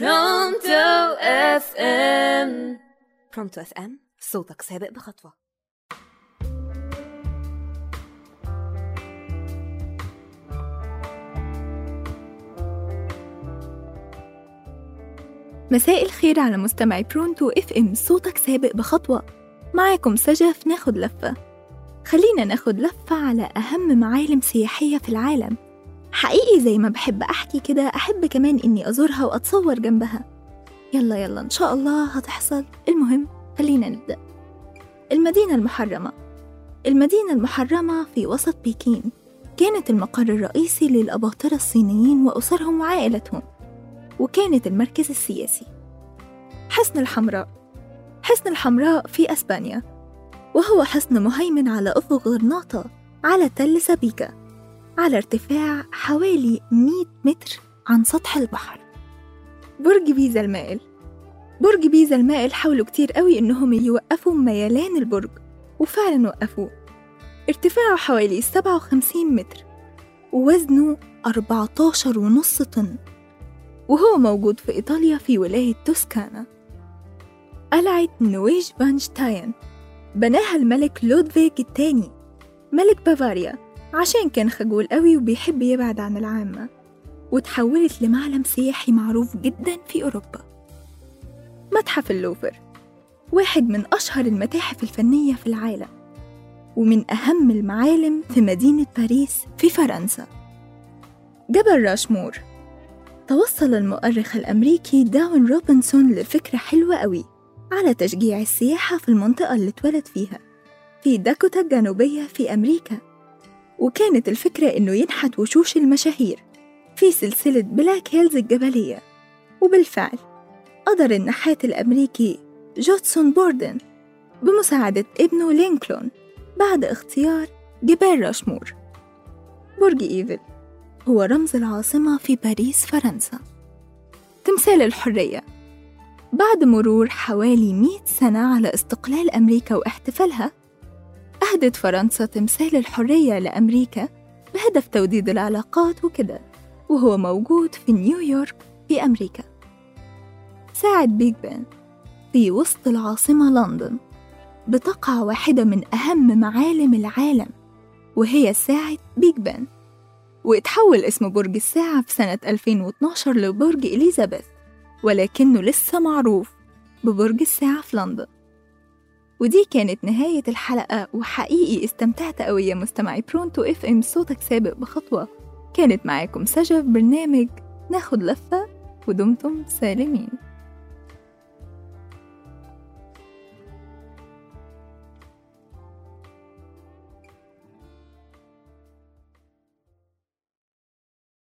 برونتو FM برونتو FM صوتك سابق بخطوة. مساء الخير على مستمعي برونتو FM صوتك سابق بخطوة. معاكم سجف ناخد لفة. خلينا ناخد لفة على أهم معالم سياحية في العالم. حقيقي زي ما بحب أحكي كده أحب كمان إني أزورها وأتصور جنبها. يلا يلا إن شاء الله هتحصل. المهم خلينا نبدأ. المدينة المحرمة. المدينة المحرمة في وسط بكين. كانت المقر الرئيسي للأباطرة الصينيين وأسرهم وعائلتهم وكانت المركز السياسي. حصن الحمراء. حصن الحمراء في أسبانيا وهو حصن مهيمن على أفق غرناطة على تل سبيكا على ارتفاع حوالي 100 متر عن سطح البحر. برج بيزا المائل. برج بيزا المائل حاولوا كتير قوي إنهم يوقفوا ميلان البرج وفعلا وقفوه. ارتفاعه حوالي 57 متر ووزنه 14 ونص طن وهو موجود في إيطاليا في ولاية توسكانا. قلعة نويشفانشتاين بناها الملك لودفيج الثاني ملك بافاريا. عشان كان خجول قوي وبيحب يبعد عن العامة وتحولت لمعلم سياحي معروف جدا في أوروبا. متحف اللوفر واحد من أشهر المتاحف الفنية في العالم ومن أهم المعالم في مدينة باريس في فرنسا. جبل راشمور توصل المؤرخ الأمريكي دوان روبنسون لفكرة حلوة قوي على تشجيع السياحة في المنطقة اللي اتولد فيها في داكوتا الجنوبية في أمريكا. وكانت الفكرة إنه ينحت وشوش المشاهير في سلسلة بلاك هيلز الجبلية. وبالفعل قدر النحات الأمريكي جوتزون بورغلم بمساعدة ابنه لينكولن بعد اختيار جبال راشمور. برج إيفل هو رمز العاصمة في باريس فرنسا. تمثال الحرية بعد مرور حوالي 100 سنة على استقلال أمريكا واحتفالها أهدت فرنسا تمثال الحرية لأمريكا بهدف توديد العلاقات وكده وهو موجود في نيويورك في أمريكا. ساعة بيج بان في وسط العاصمة لندن بتقع واحدة من أهم معالم العالم وهي ساعة بيج بان واتحول اسم برج الساعة في سنة 2012 لبرج إليزابيث ولكنه لسه معروف ببرج الساعة في لندن. ودي كانت نهاية الحلقة وحقيقي استمتعت قوي يا مستمعي برونتو إف إم صوتك سابق بخطوة. كانت معاكم سجا في برنامج ناخد لفة ودمتم سالمين.